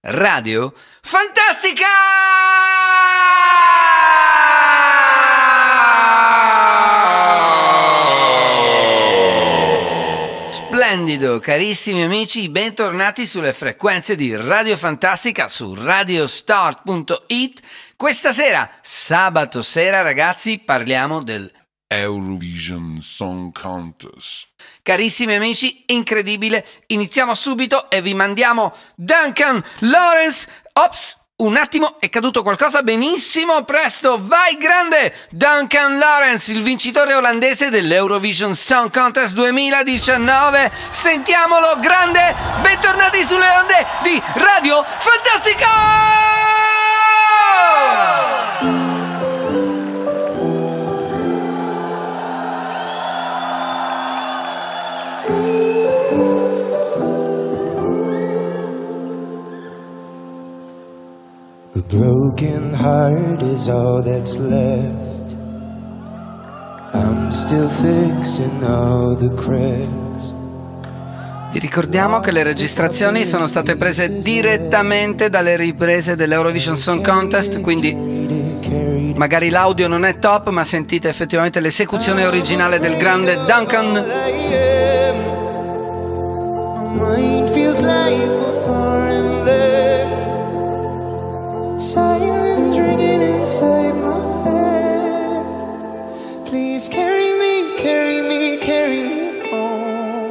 Radio Fantastica! Splendido, carissimi amici, bentornati sulle frequenze di Radio Fantastica su radiostart.it. Questa sera, sabato sera, ragazzi, parliamo del Eurovision Song Contest. Carissimi amici, incredibile, iniziamo subito e vi mandiamo Duncan Lawrence. Ops, un attimo, è caduto qualcosa benissimo, presto, vai grande! Duncan Lawrence, il vincitore olandese dell'Eurovision Song Contest 2019. Sentiamolo, grande! Bentornati sulle onde di Radio Fantastica! Broken heart is all that's left. I'm still fixing all the cracks. Vi ricordiamo che le registrazioni sono state prese direttamente dalle riprese dell'Eurovision Song Contest, quindi magari l'audio non è top, ma sentite effettivamente l'esecuzione originale del grande Duncan. Mind feels like a foreign land. Silence ringing inside my head. Please carry me, carry me, carry me home.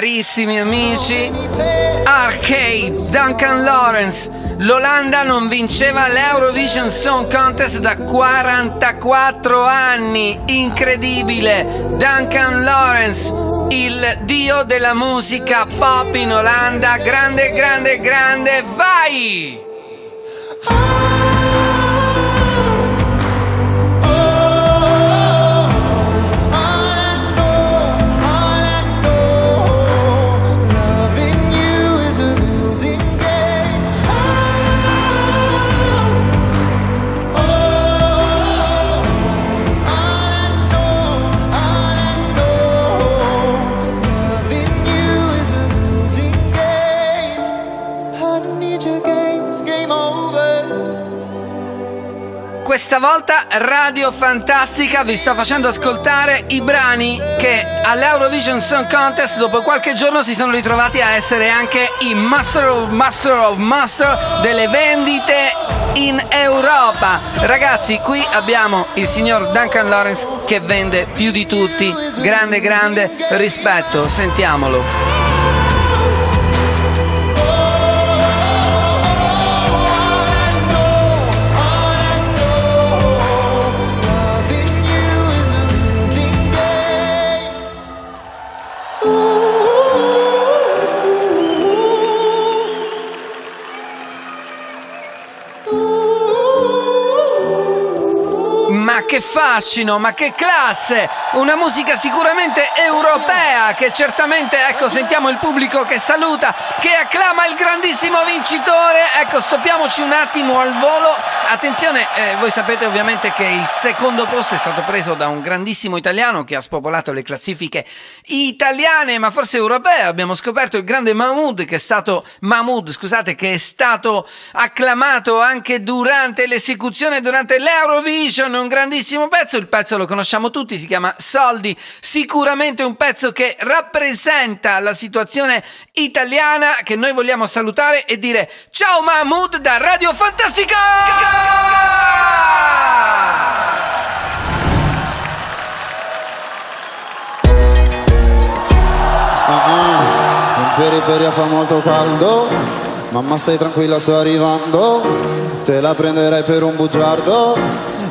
Carissimi amici, Arcade, Duncan Lawrence, l'Olanda non vinceva l'Eurovision Song Contest da 44 anni, incredibile, Duncan Lawrence, il dio della musica pop in Olanda, grande, grande, grande, vai! Questa volta Radio Fantastica vi sto facendo ascoltare i brani che all'Eurovision Song Contest dopo qualche giorno si sono ritrovati a essere anche i Master of Master of Master delle vendite in Europa. Ragazzi, qui abbiamo il signor Duncan Lawrence che vende più di tutti. Grande, grande rispetto. Sentiamolo. Che fascino, ma che classe! Una musica sicuramente europea che certamente, ecco, sentiamo il pubblico che saluta, che acclama il grandissimo vincitore. Ecco, stoppiamoci un attimo al volo. Attenzione, eh, voi sapete ovviamente che il secondo posto è stato preso da un grandissimo italiano che ha spopolato le classifiche italiane, ma forse europee. Abbiamo scoperto il grande Mahmood che è stato Mahmood, scusate, che è stato acclamato anche durante l'esecuzione durante l'Eurovision, un grandissimo pezzo, il pezzo lo conosciamo tutti, si chiama Soldi, sicuramente un pezzo che rappresenta la situazione italiana che noi vogliamo salutare e dire ciao Mahmood da Radio Fantastica! Periferia fa molto caldo, mamma stai tranquilla sto arrivando, te la prenderai per un bugiardo,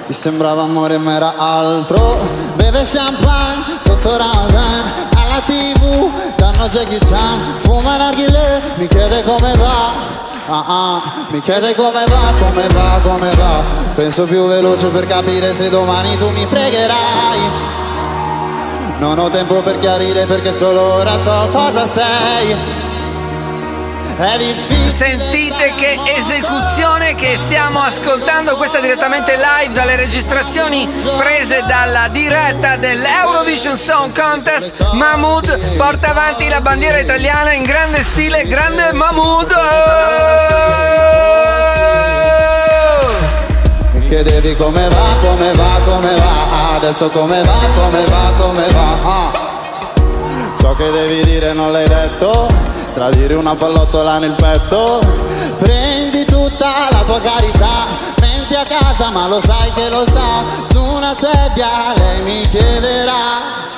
ti sembrava amore ma era altro, beve champagne sotto Ramadan, alla tv danno Jackie Chan, fuma narghile, mi chiede come va, ah ah Mi chiede come va, come va, come va Penso più veloce per capire se domani tu mi fregherai non ho tempo per chiarire perché solo ora so cosa sei. È difficile. Sentite che esecuzione che stiamo ascoltando, questa direttamente live dalle registrazioni prese dalla diretta dell'Eurovision Song Contest. Mahmood porta avanti la bandiera italiana in grande stile, grande Mahmood. Chiedevi come va, come va, come va, adesso come va, come va, come va. Ah. Ciò che devi dire non l'hai detto Tradire una pallottola nel petto Prendi tutta la tua carità. Menti a casa ma lo sai che lo sa Su una sedia lei mi chiederà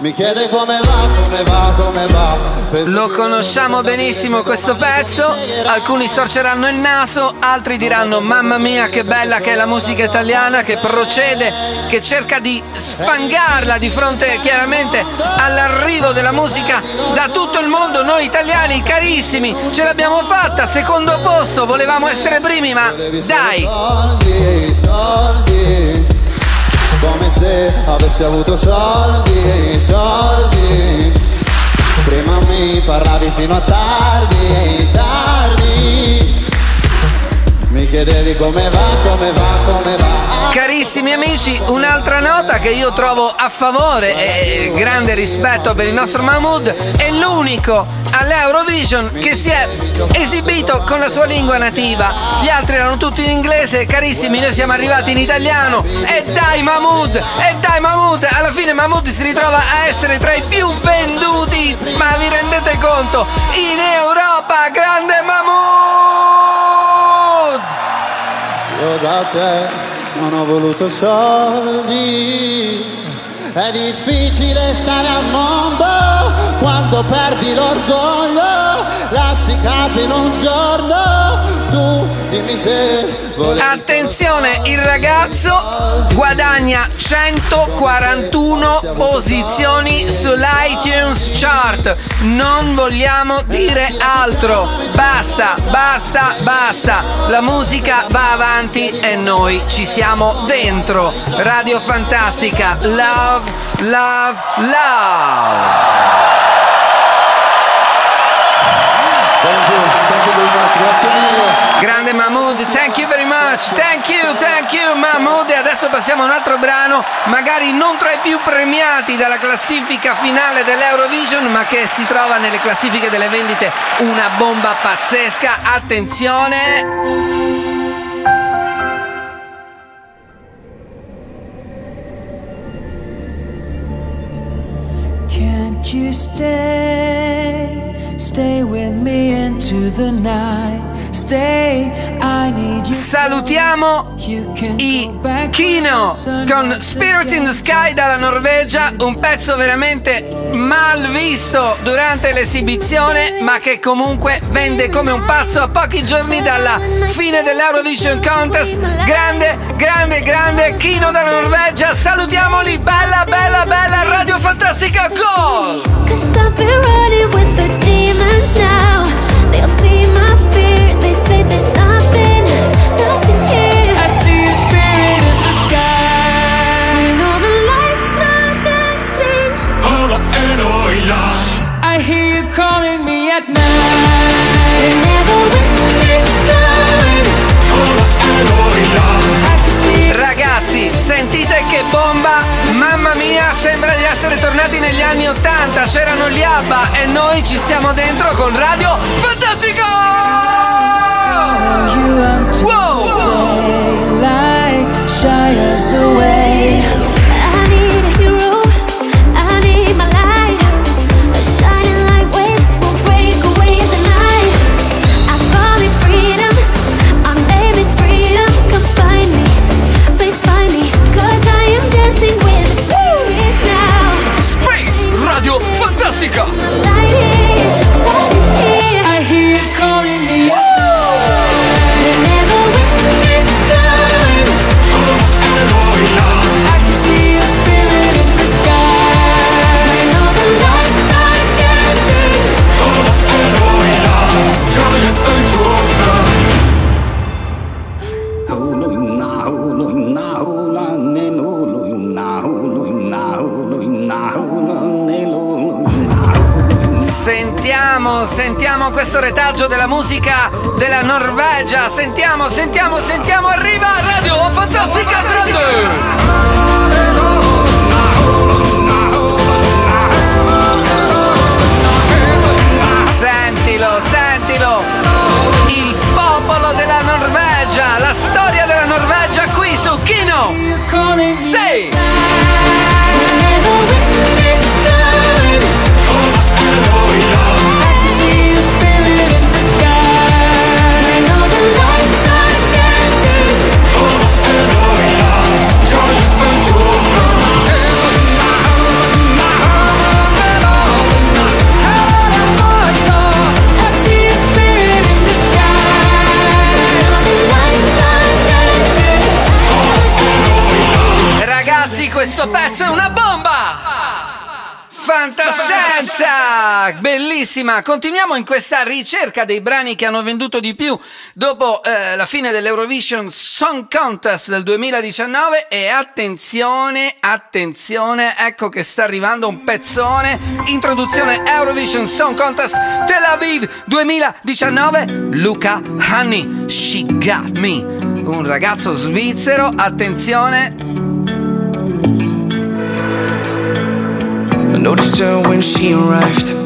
mi chiede come va, come va, come va. Penso Lo conosciamo benissimo questo pezzo, alcuni storceranno il naso, altri diranno mamma mia che bella che è la musica italiana che procede, che cerca di sfangarla di fronte chiaramente all'arrivo della musica da tutto il mondo, noi italiani carissimi, ce l'abbiamo fatta, secondo posto, volevamo essere primi ma dai, Soldi, soldi, come se avessi avuto soldi, soldi. Prima mi parlavi fino a tardi, tardi. Chiedevi come va, come va, come va. Carissimi amici, un'altra nota che io trovo a favore e grande rispetto per il nostro Mahmood è l'unico all'Eurovision che si è esibito con la sua lingua nativa. Gli altri erano tutti in inglese, carissimi, noi siamo arrivati in italiano. E dai Mahmood, e dai Mahmood, alla fine Mahmood si ritrova a essere tra i più venduti, ma vi rendete conto? In Europa, grande Mahmood! Io da te non ho voluto soldi. È difficile stare al mondo quando perdi l'orgoglio. Lasci casa in un giorno. Tu dimmi se Attenzione, il ragazzo guadagna 141 posizioni sull'iTunes chart. Non vogliamo dire altro. Basta, basta, basta. La musica va avanti e noi ci siamo dentro. Radio Fantastica. Love, love, love. Thank you, thank you very much. Grazie mille. Grande Mahmood, thank you very much, thank you, thank you Mahmood e adesso passiamo a un altro brano, magari non tra i più premiati dalla classifica finale dell'Eurovision, ma che si trova nelle classifiche delle vendite una bomba pazzesca, attenzione! Can't you stay? Stay with me into the night. Stay, I. Salutiamo i go Kino con Spirit in the Sky dalla Norvegia, un pezzo veramente mal visto durante l'esibizione, ma che comunque vende come un pazzo a pochi giorni dalla fine dell'Eurovision Contest. Grande, grande, grande Kino dalla Norvegia, salutiamoli, bella, bella, bella Radio Fantastica Gol! Calling me at night. Never this. Ragazzi, sentite che bomba! Mamma mia, sembra di essere tornati negli anni Ottanta, c'erano gli ABBA e noi ci stiamo dentro con Radio Fantastico! until Wow! Sentiamo, sentiamo, sentiamo, Bellissima! Continuiamo in questa ricerca dei brani che hanno venduto di più dopo eh, la fine dell'Eurovision Song Contest del 2019 e attenzione, attenzione, ecco che sta arrivando un pezzone. Introduzione Eurovision Song Contest Tel Aviv 2019 Luca Honey, She Got Me. Un ragazzo svizzero, attenzione, I noticed her when she arrived.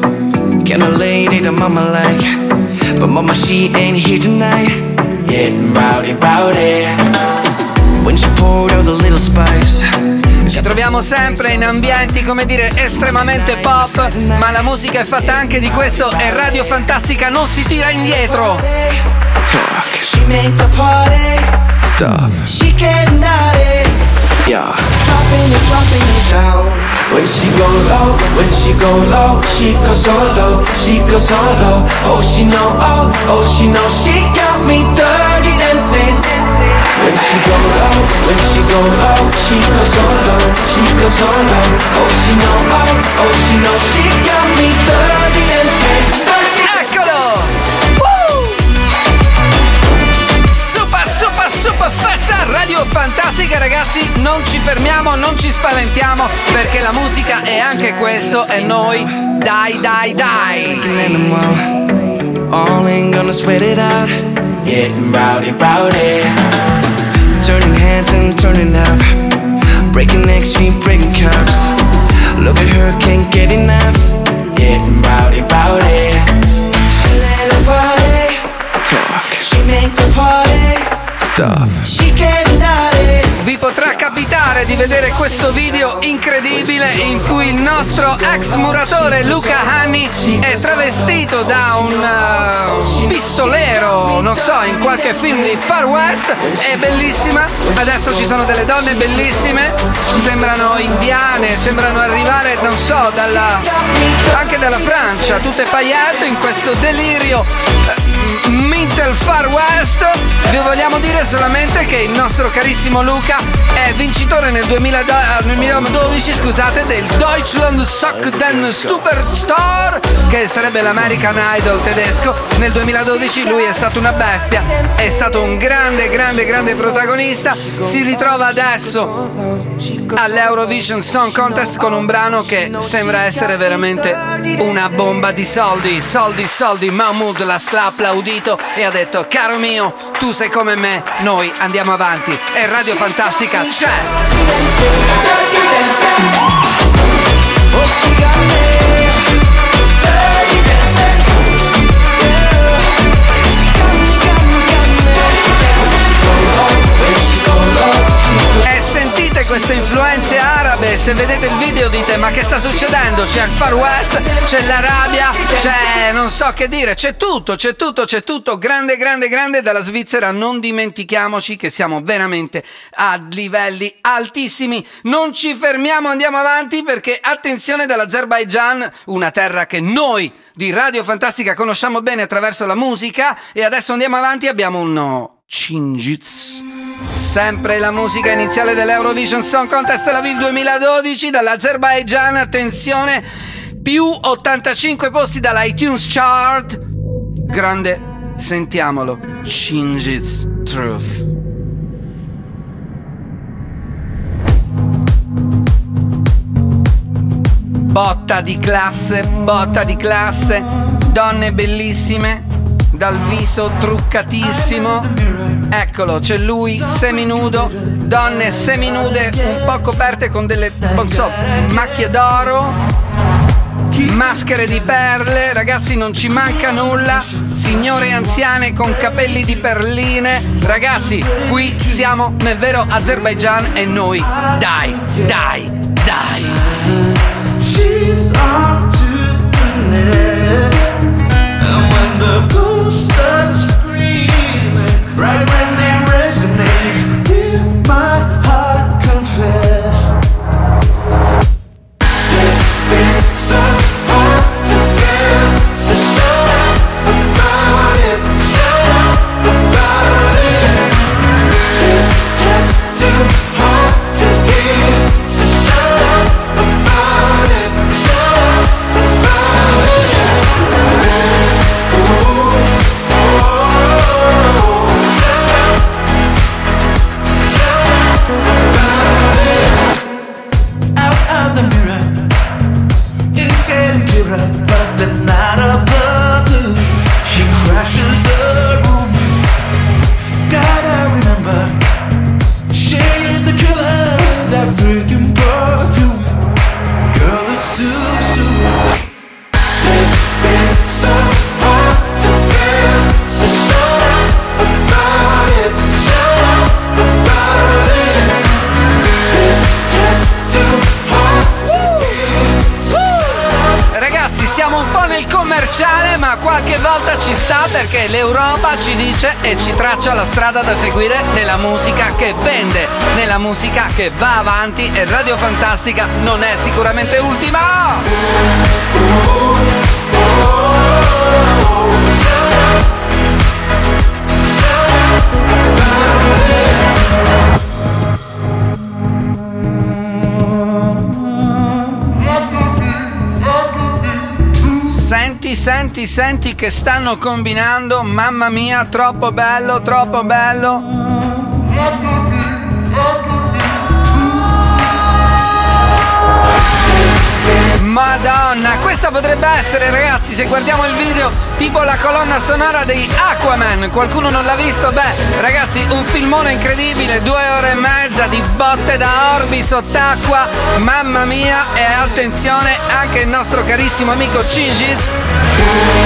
Kinda lady that mama like. But mama, she ain't here tonight. Getting rowdy, rowdy. When she poured out the little spice. Ci troviamo sempre in ambienti, come dire, estremamente pop, ma la musica è fatta anche di questo e Radio Fantastica non si tira indietro. Talk. She make the party. Stop. She naughty. Yeah. Dropping it, dropping it down. When she go low, when she go low, she goes so low, she goes so low. Oh, she know, oh, oh, she know, she got me dirty dancing. When she go low, when she go low, she goes so low, she goes so low. Oh, she know, oh, oh, she know, she got me dirty dancing. Festa Radio Fantastica ragazzi, non ci fermiamo, non ci spaventiamo perché la musica è anche questo e noi dai dai dai. All ain't gonna sweat it out. Getting rowdy, rowdy. Turning hands and turning up. Breaking necks, she breaking cups. Look at her, can't get enough. Getting rowdy, rowdy. Vi potrà capitare di vedere questo video incredibile in cui il nostro ex muratore Luca Hanni è travestito da un uh, pistolero, non so, in qualche film di Far West. È bellissima. Adesso ci sono delle donne bellissime, sembrano indiane, sembrano arrivare, non so, dalla, anche dalla Francia, tutte paillette in questo delirio. Eh, Mintel Far West. Vi vogliamo dire solamente che il nostro carissimo Luca è vincitore nel 2000 nel 2012 scusate del Deutschland Suck Den Superstar che sarebbe l'American Idol tedesco. Nel 2012 lui è stato una bestia è stato un grande grande grande protagonista. Si ritrova adesso all'Eurovision Song Contest con un brano che sembra essere veramente una bomba di soldi. Soldi soldi Mahmood l'ha applaudito e ha detto caro mio tu sei come me noi andiamo avanti. E Radio Fantastica c'è. E sentite queste influenze arabe, se vedete il video ma che sta succedendo? C'è il Far West, c'è l'Arabia, c'è non so che dire, c'è tutto, c'è tutto, c'è tutto, grande, grande, grande dalla Svizzera, non dimentichiamoci che siamo veramente a livelli altissimi, non ci fermiamo, andiamo avanti perché attenzione dall'Azerbaijan, una terra che noi di Radio Fantastica conosciamo bene attraverso la musica. E adesso andiamo avanti, abbiamo un Chingiz. Sempre la musica iniziale dell'Eurovision Song Contest Tel Aviv 2012 dall'Azerbaijan, attenzione, più 85 posti dall'iTunes Chart. Grande, sentiamolo. Chingiz Truth. Botta di classe, botta di classe. donne bellissime, dal viso truccatissimo. Eccolo, c'è lui seminudo, donne seminude un po' coperte con delle, non so, macchie d'oro. Maschere di perle, ragazzi non ci manca nulla, signore anziane con capelli di perline, ragazzi qui siamo nel vero Azerbaijan e noi, dai, dai, dai. Starts screaming, right when l'Europa ci dice e ci traccia la strada da seguire nella musica che vende, nella musica che va avanti e Radio Fantastica non è sicuramente ultima. Senti, senti che stanno combinando, mamma mia, troppo bello, troppo bello. Madonna, questa potrebbe essere, ragazzi, se guardiamo il video, tipo la colonna sonora di Aquaman. Qualcuno non l'ha visto? Beh, ragazzi, un filmone incredibile, due ore e mezza di botte da orbi sott'acqua. Mamma mia, e attenzione, anche il nostro carissimo amico Cingis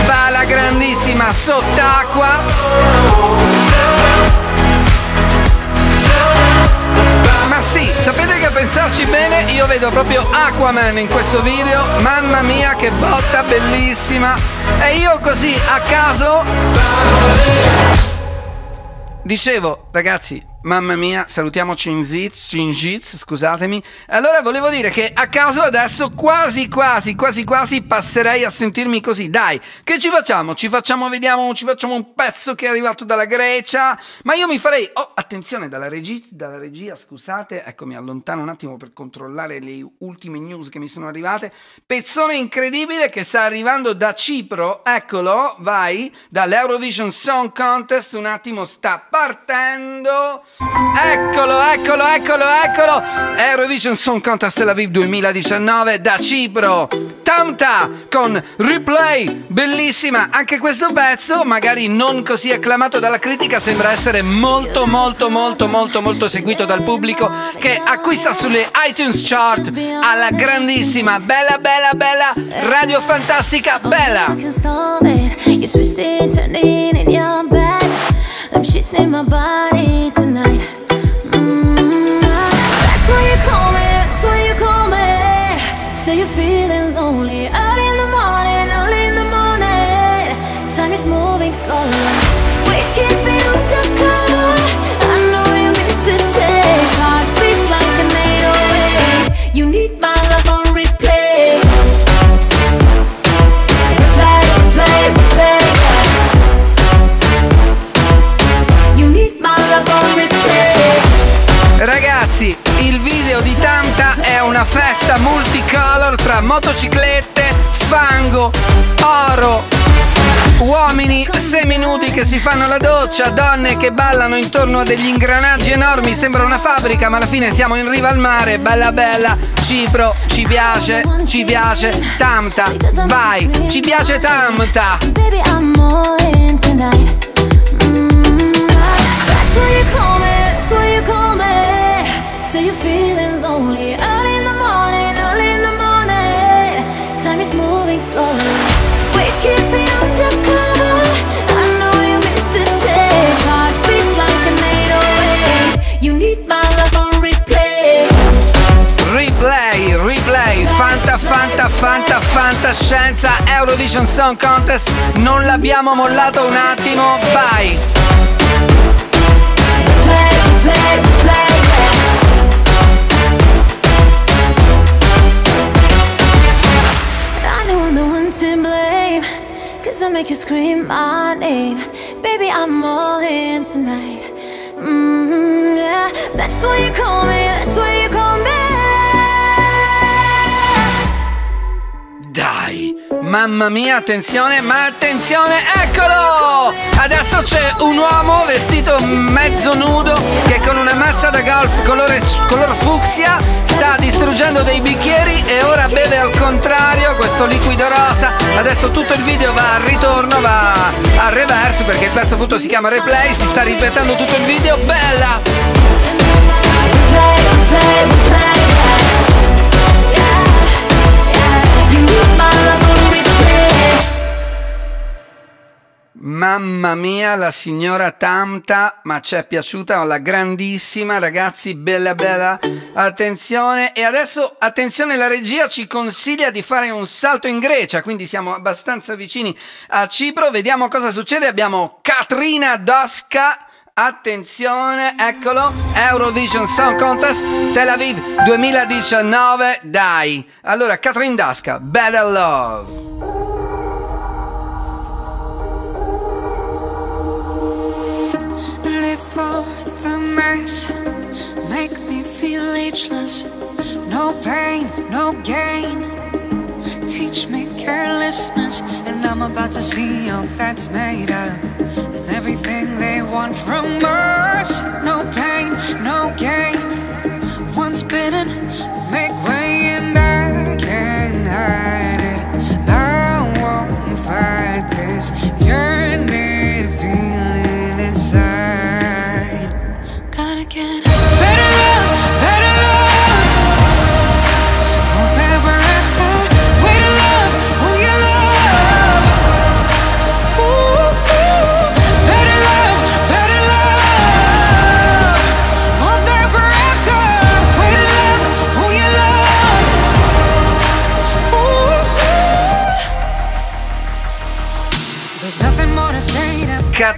va alla grandissima sott'acqua. Sapete che a pensarci bene io vedo proprio Aquaman in questo video, mamma mia che botta bellissima. E io così a caso dicevo, ragazzi, mamma mia, salutiamo Cinziz, Cinziz, scusatemi. Allora volevo dire che a caso adesso quasi quasi quasi quasi passerei a sentirmi così. Dai, che ci facciamo? Ci facciamo vediamo, ci facciamo un pezzo che è arrivato dalla Grecia, ma io mi farei Oh, attenzione dalla regia, dalla regia, scusate, ecco mi allontano un attimo per controllare le ultime news che mi sono arrivate. Pezzone incredibile che sta arrivando da Cipro, eccolo, vai, dall'Eurovision Song Contest, un attimo sta partendo. Eccolo, eccolo, eccolo, eccolo. Eurovision Song Contest Tel Aviv 2019 da Cipro. Tamta con replay, bellissima. Anche questo pezzo, magari non così acclamato dalla critica, sembra essere molto, molto, molto, molto, molto seguito dal pubblico che acquista sulle iTunes chart alla grandissima, bella, bella, bella, radio fantastica, bella. Them shits in my body tonight. È una festa multicolor tra motociclette, fango, oro, Uomini seminudi che si fanno la doccia, donne che ballano intorno a degli ingranaggi enormi, sembra una fabbrica, ma alla fine siamo in riva al mare, bella bella, Cipro, ci piace, ci piace, Tamta, vai, ci piace Tamta. Baby, I'm. Mm, what you call me, that's you call me. So you're feeling Fanta, Fanta, Fanta, Fantascienza, Eurovision Song Contest, non l'abbiamo mollato un attimo, vai! Play, play, play, I blame. Cause I make you scream my name. Baby, I'm all in tonight. Mm, yeah, that's why you call me, that's why you call me. Dai, mamma mia, attenzione, ma attenzione, eccolo! Adesso c'è un uomo vestito mezzo nudo che con una mazza da golf colore, color fucsia sta distruggendo dei bicchieri e ora beve al contrario questo liquido rosa. Adesso tutto il video va al ritorno, va al reverse perché il pezzo appunto si chiama replay, si sta ripetendo tutto il video, bella! Play, play, play, Mamma mia, la signora Tamta, ma ci è piaciuta la grandissima, ragazzi, bella bella. Attenzione, e adesso attenzione, la regia ci consiglia di fare un salto in Grecia, quindi siamo abbastanza vicini a Cipro. Vediamo cosa succede. Abbiamo Katrina Doska. Attenzione, eccolo, Eurovision Song Contest Tel Aviv 2019, dai. Allora, Katrin Daska, Better Love. Live for the mess, make me feel ageless. No pain, no gain. Teach me carelessness, and I'm about to see all that's made up. And everything they want from us. No pain, no gain. Once bitten, make way,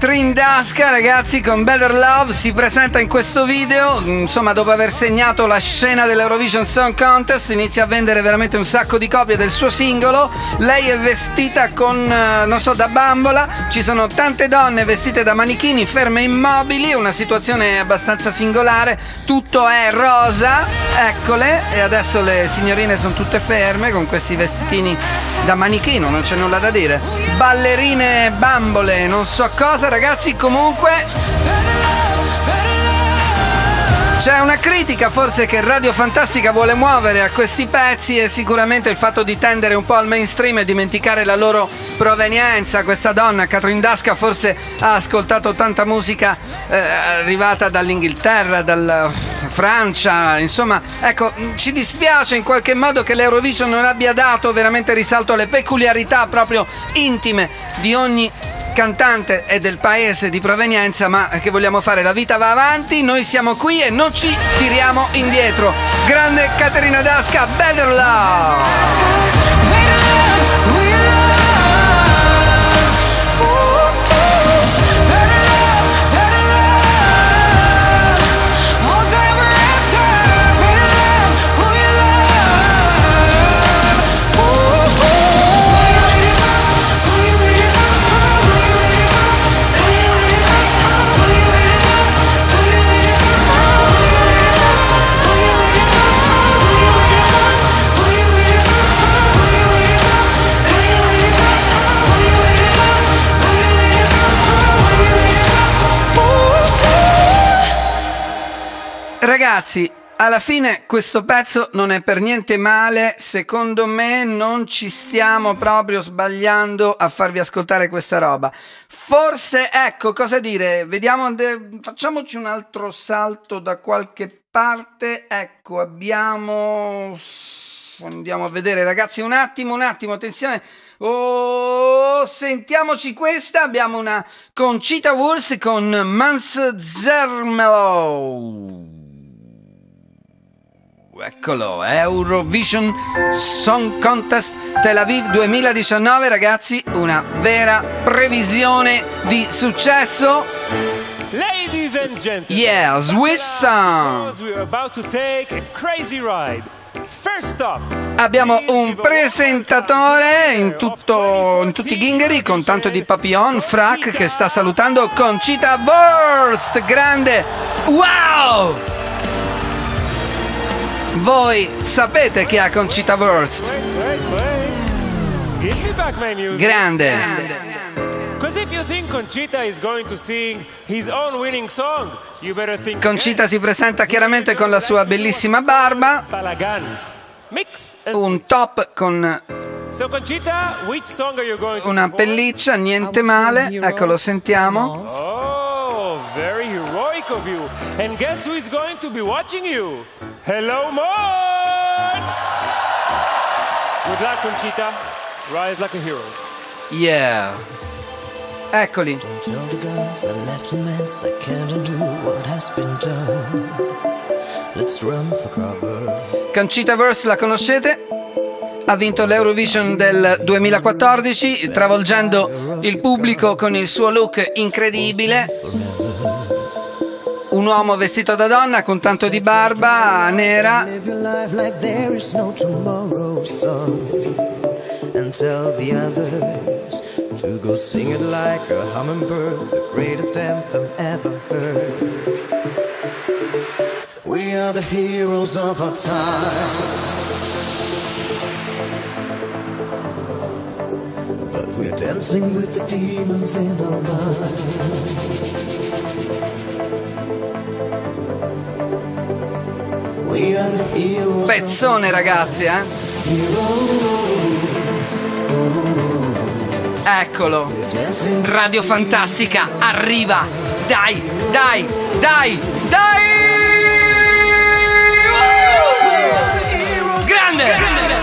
Daska, ragazzi, con Better Love si presenta in questo video. Insomma, dopo aver segnato la scena dell'Eurovision Song Contest, inizia a vendere veramente un sacco di copie del suo singolo. Lei è vestita con, eh, non so, da bambola. Ci sono tante donne vestite da manichini, ferme immobili. Una situazione abbastanza singolare. Tutto è rosa, eccole. E adesso le signorine sono tutte ferme con questi vestitini da manichino, non c'è nulla da dire. Ballerine bambole, non so cosa, ragazzi, comunque. C'è una critica forse che Radio Fantastica vuole muovere a questi pezzi e sicuramente il fatto di tendere un po' al mainstream e dimenticare la loro provenienza. Questa donna, Catherine Dasca, forse ha ascoltato tanta musica eh, arrivata dall'Inghilterra, dalla Francia, insomma, ecco, mh, ci dispiace in qualche modo che l'Eurovision non abbia dato veramente risalto alle peculiarità proprio intime di ogni cantante e del paese di provenienza, ma che vogliamo fare? La vita va avanti, noi siamo qui e non ci tiriamo indietro. Grande Caterina Dasca, Better Love! Ragazzi, alla fine questo pezzo non è per niente male, secondo me non ci stiamo proprio sbagliando a farvi ascoltare questa roba. Forse, ecco, cosa dire, vediamo, de- facciamoci un altro salto da qualche parte, ecco, abbiamo... Andiamo a vedere ragazzi un attimo, un attimo, attenzione. Oh, sentiamoci questa, abbiamo una Concita Wurst con Mans Zermelo. Eccolo, Eurovision Song Contest Tel Aviv 2019, ragazzi, una vera previsione di successo. Ladies and gentlemen, Yeah, Swiss song. because we are about to take a crazy ride. Abbiamo un presentatore in, tutto, in tutti i ghingheri con tanto di papillon, Frac, che sta salutando Concita Wurst, grande, wow! Voi sapete chi è Concita Wurst? Wait, wait, wait. Give me back my music. Grande. Concita si presenta chiaramente con la sua bellissima barba, un top con una pelliccia, niente male, ecco lo sentiamo. Oh, very heroic of you. And guess who is going to be watching you? Hello, Mons! Good luck, Conchita. Rise like a hero. Yeah. Eccoli. Tell the gods I left a mess. I can't undo what has been done. Let's run for cover. Concita Verse la conoscete? Ha vinto l'Eurovision del 2014 travolgendo il pubblico con il suo look incredibile. Un uomo vestito da donna con tanto di barba nera. To go sing it like a hummingbird, the greatest anthem ever heard. We are the heroes of our time. But we're dancing with the demons in our mind. Pezzone ragazzi, eh? Eccolo. Radio Fantastica arriva. Dai, dai, dai, dai! Grande! But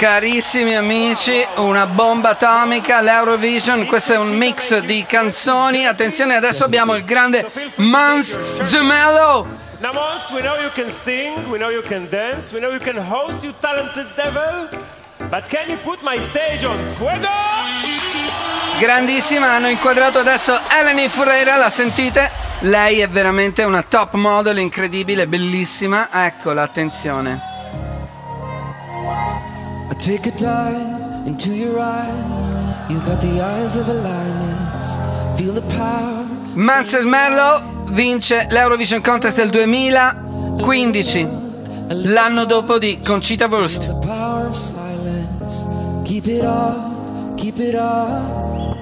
Carissimi amici, una bomba atomica, l'Eurovision, questo è un mix di canzoni. Attenzione, adesso abbiamo il grande Mans Gemello. Now, Mons, we know you can sing, we know you can dance, we know you can host, you talented devil. But can you put my stage on fuego? Grandissima, hanno inquadrato adesso Eleni Ferreira, la sentite? Lei è veramente una top model incredibile, bellissima. Eccola, attenzione. Take a dive into your eyes. You got the eyes of a lioness. Feel the power. Mansell Merlo vince l'Eurovision Contest del 2015, l'anno dopo di Concita Wurst. Keep it up, keep it up.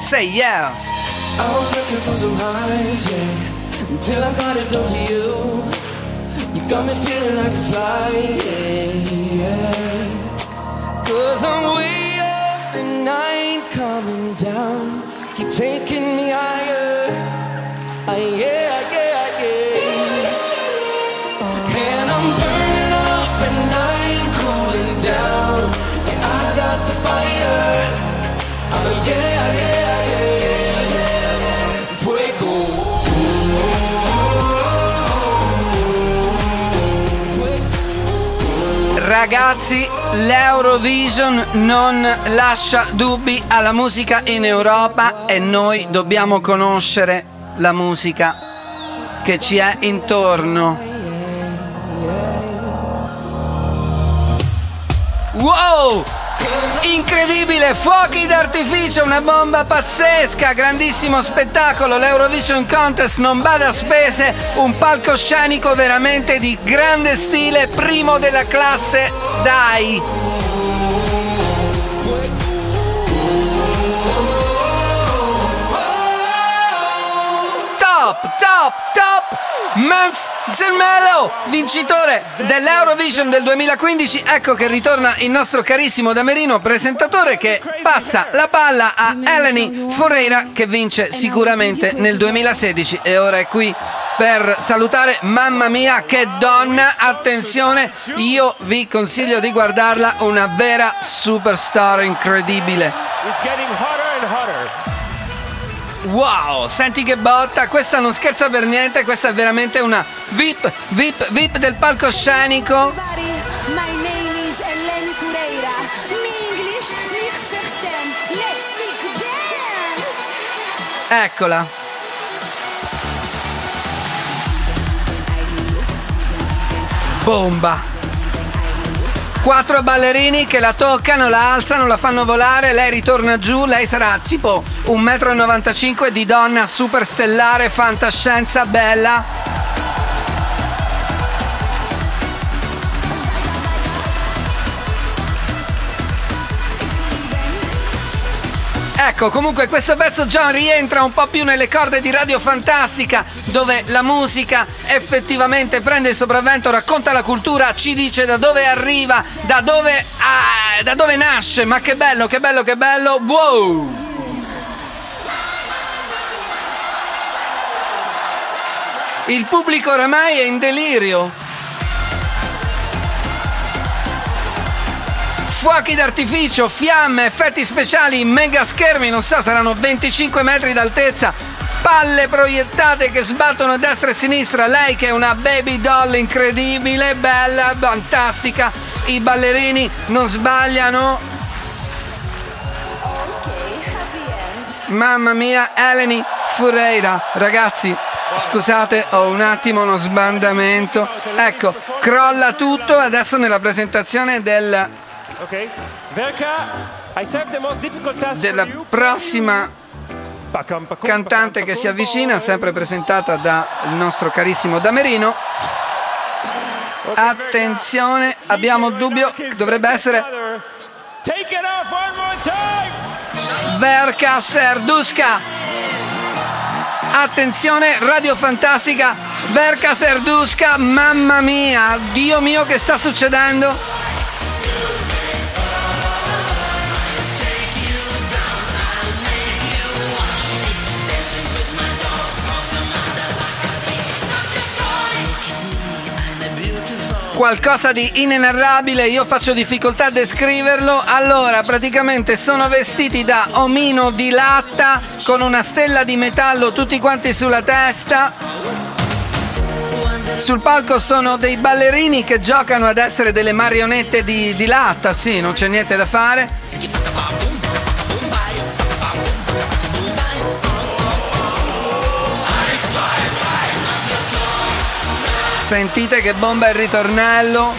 Say yeah! I was looking for some highs, yeah. Until I got it done to you. You got me feeling like a fly, yeah, yeah. Cause I'm way up and I ain't coming down. Keep taking me higher. Ah, yeah, yeah, yeah. Man, I'm burning up and I ain't cooling down. Yeah, I got the fire. Oh, yeah, yeah. Ragazzi, l'Eurovision non lascia dubbi alla musica in Europa e noi dobbiamo conoscere la musica che ci è intorno. Wow! Incredibile, fuochi d'artificio, una bomba pazzesca, grandissimo spettacolo, l'Eurovision Contest non bada a spese, un palcoscenico veramente di grande stile, primo della classe, dai! Top, top, top! Mans Zermelo, vincitore dell'Eurovision del 2015. Ecco che ritorna il nostro carissimo Damerino, presentatore che passa la palla a Eleni Foreira che vince sicuramente nel 2016 e ora è qui per salutare mamma mia che donna. Attenzione io vi consiglio di guardarla una vera superstar incredibile. It's getting hotter and hotter. Wow, senti che botta, questa non scherza per niente, questa è veramente una VIP, VIP, VIP del palcoscenico. My Bomba. Quattro ballerini che la toccano, la alzano, la fanno volare, lei ritorna giù, lei sarà tipo 1,95 m di donna super stellare, fantascienza, bella. Ecco, comunque questo pezzo John rientra un po' più nelle corde di Radio Fantastica, dove la musica effettivamente prende il sopravvento, racconta la cultura, ci dice da dove arriva, da dove, ah, da dove nasce, ma che bello, che bello, che bello, wow! Il pubblico oramai è in delirio. Fuochi d'artificio, fiamme, effetti speciali, mega schermi, non so, saranno 25 metri d'altezza, palle proiettate che sbattono a destra e a sinistra, lei che è una baby doll incredibile, bella, fantastica, i ballerini non sbagliano. Mamma mia, Eleni Fureira, ragazzi, scusate, ho un attimo uno sbandamento. Ecco, crolla tutto adesso nella presentazione del Okay. Verka, della prossima cantante che si avvicina, sempre presentata dal nostro carissimo Damerino. Attenzione, abbiamo dubbio, dovrebbe essere. Verka Serduska. Attenzione, Radio Fantastica, Verka Serduska, mamma mia, Dio mio che sta succedendo? Qualcosa di inenarrabile, io faccio difficoltà a descriverlo. Allora, praticamente sono vestiti da omino di latta con una stella di metallo tutti quanti sulla testa. Sul palco sono dei ballerini che giocano ad essere delle marionette di, di latta, sì, non c'è niente da fare. Sentite che bomba il ritornello.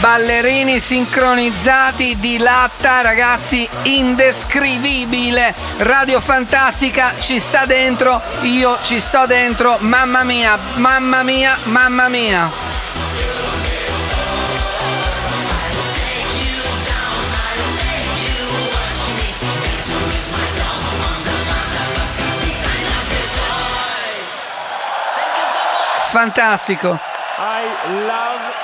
Ballerini sincronizzati di latta, ragazzi, indescrivibile. Radio Fantastica ci sta dentro, io ci sto dentro, mamma mia, mamma mia, mamma mia. Fantastico.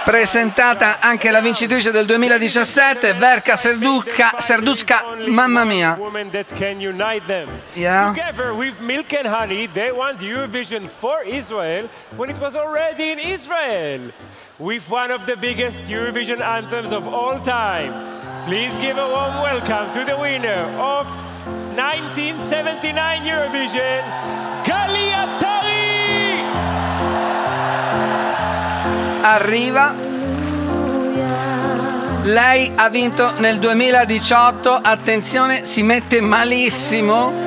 Presentata anche la vincitrice del 2017, Verka Serducka, Serducka, mamma mia. Yeah. Together with Milk and Honey, they won the Eurovision for Israel when it was already in Israel. With one of the biggest Eurovision anthems of all time. Please give a warm welcome to the winner of 1979 Eurovision, Gali arriva. Lei ha vinto nel 2018, attenzione, si mette malissimo.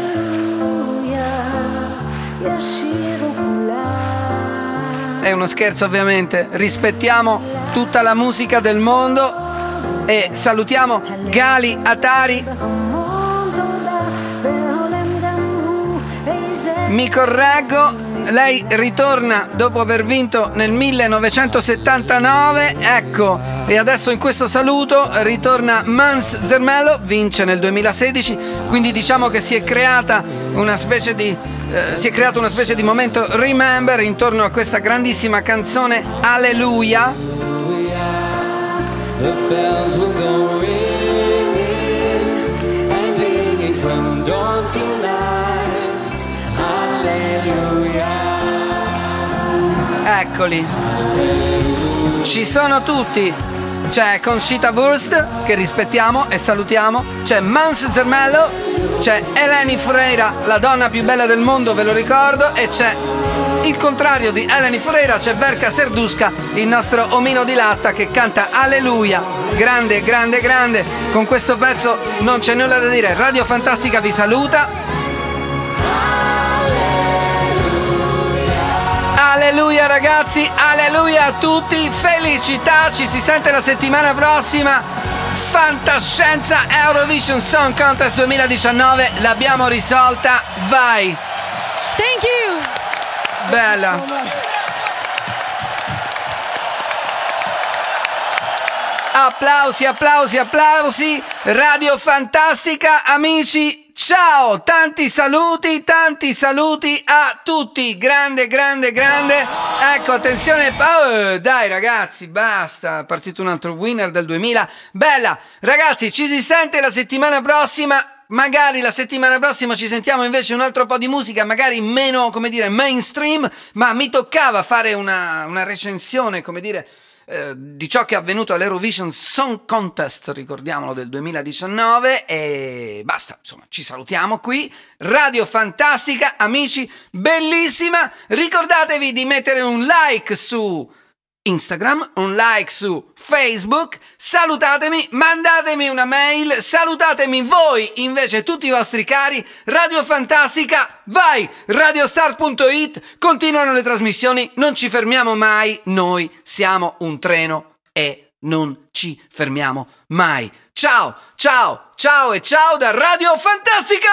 È uno scherzo ovviamente, rispettiamo tutta la musica del mondo e salutiamo Gali Atari mi correggo, lei ritorna dopo aver vinto nel 1979, ecco, e adesso in questo saluto ritorna Mans Zermelo, vince nel 2016, quindi diciamo che si è creata una specie di eh, si è creato una specie di momento remember intorno a questa grandissima canzone Alleluia. The Eccoli. Ci sono tutti. C'è Conchita Wurst, che rispettiamo e salutiamo. C'è Mans Zermello. C'è Eleni Freira, la donna più bella del mondo, ve lo ricordo. E c'è il contrario di Eleni Freira, c'è Verka Serduska, il nostro omino di latta che canta Alleluia. Grande, grande, grande. Con questo pezzo non c'è nulla da dire. Radio Fantastica vi saluta. Alleluia ragazzi, alleluia a tutti, felicità, ci si sente la settimana prossima. Fantascienza Eurovision Song Contest 2019, l'abbiamo risolta, vai! Thank you! Bella! Applausi, applausi, applausi! Radio Fantastica, amici, ciao! Tanti saluti, tanti saluti a tutti! Grande, grande, grande! Ecco, attenzione! Oh, dai ragazzi, basta! È partito un altro winner del 2000. Bella! Ragazzi, ci si sente la settimana prossima. Magari la settimana prossima ci sentiamo invece un altro po' di musica, magari meno, come dire, mainstream, ma mi toccava fare una, una recensione, come dire, eh, di ciò che è avvenuto all'Eurovision Song Contest, ricordiamolo, del 2019 e basta, insomma, ci salutiamo qui. Radio Fantastica, amici, bellissima. Ricordatevi di mettere un like su Instagram, un like su Facebook, salutatemi, mandatemi una mail, salutatemi voi invece tutti i vostri cari, Radio Fantastica, vai, radiostar.it, continuano le trasmissioni, non ci fermiamo mai, noi siamo un treno e non ci fermiamo mai. Ciao, ciao, ciao e ciao da Radio Fantastica!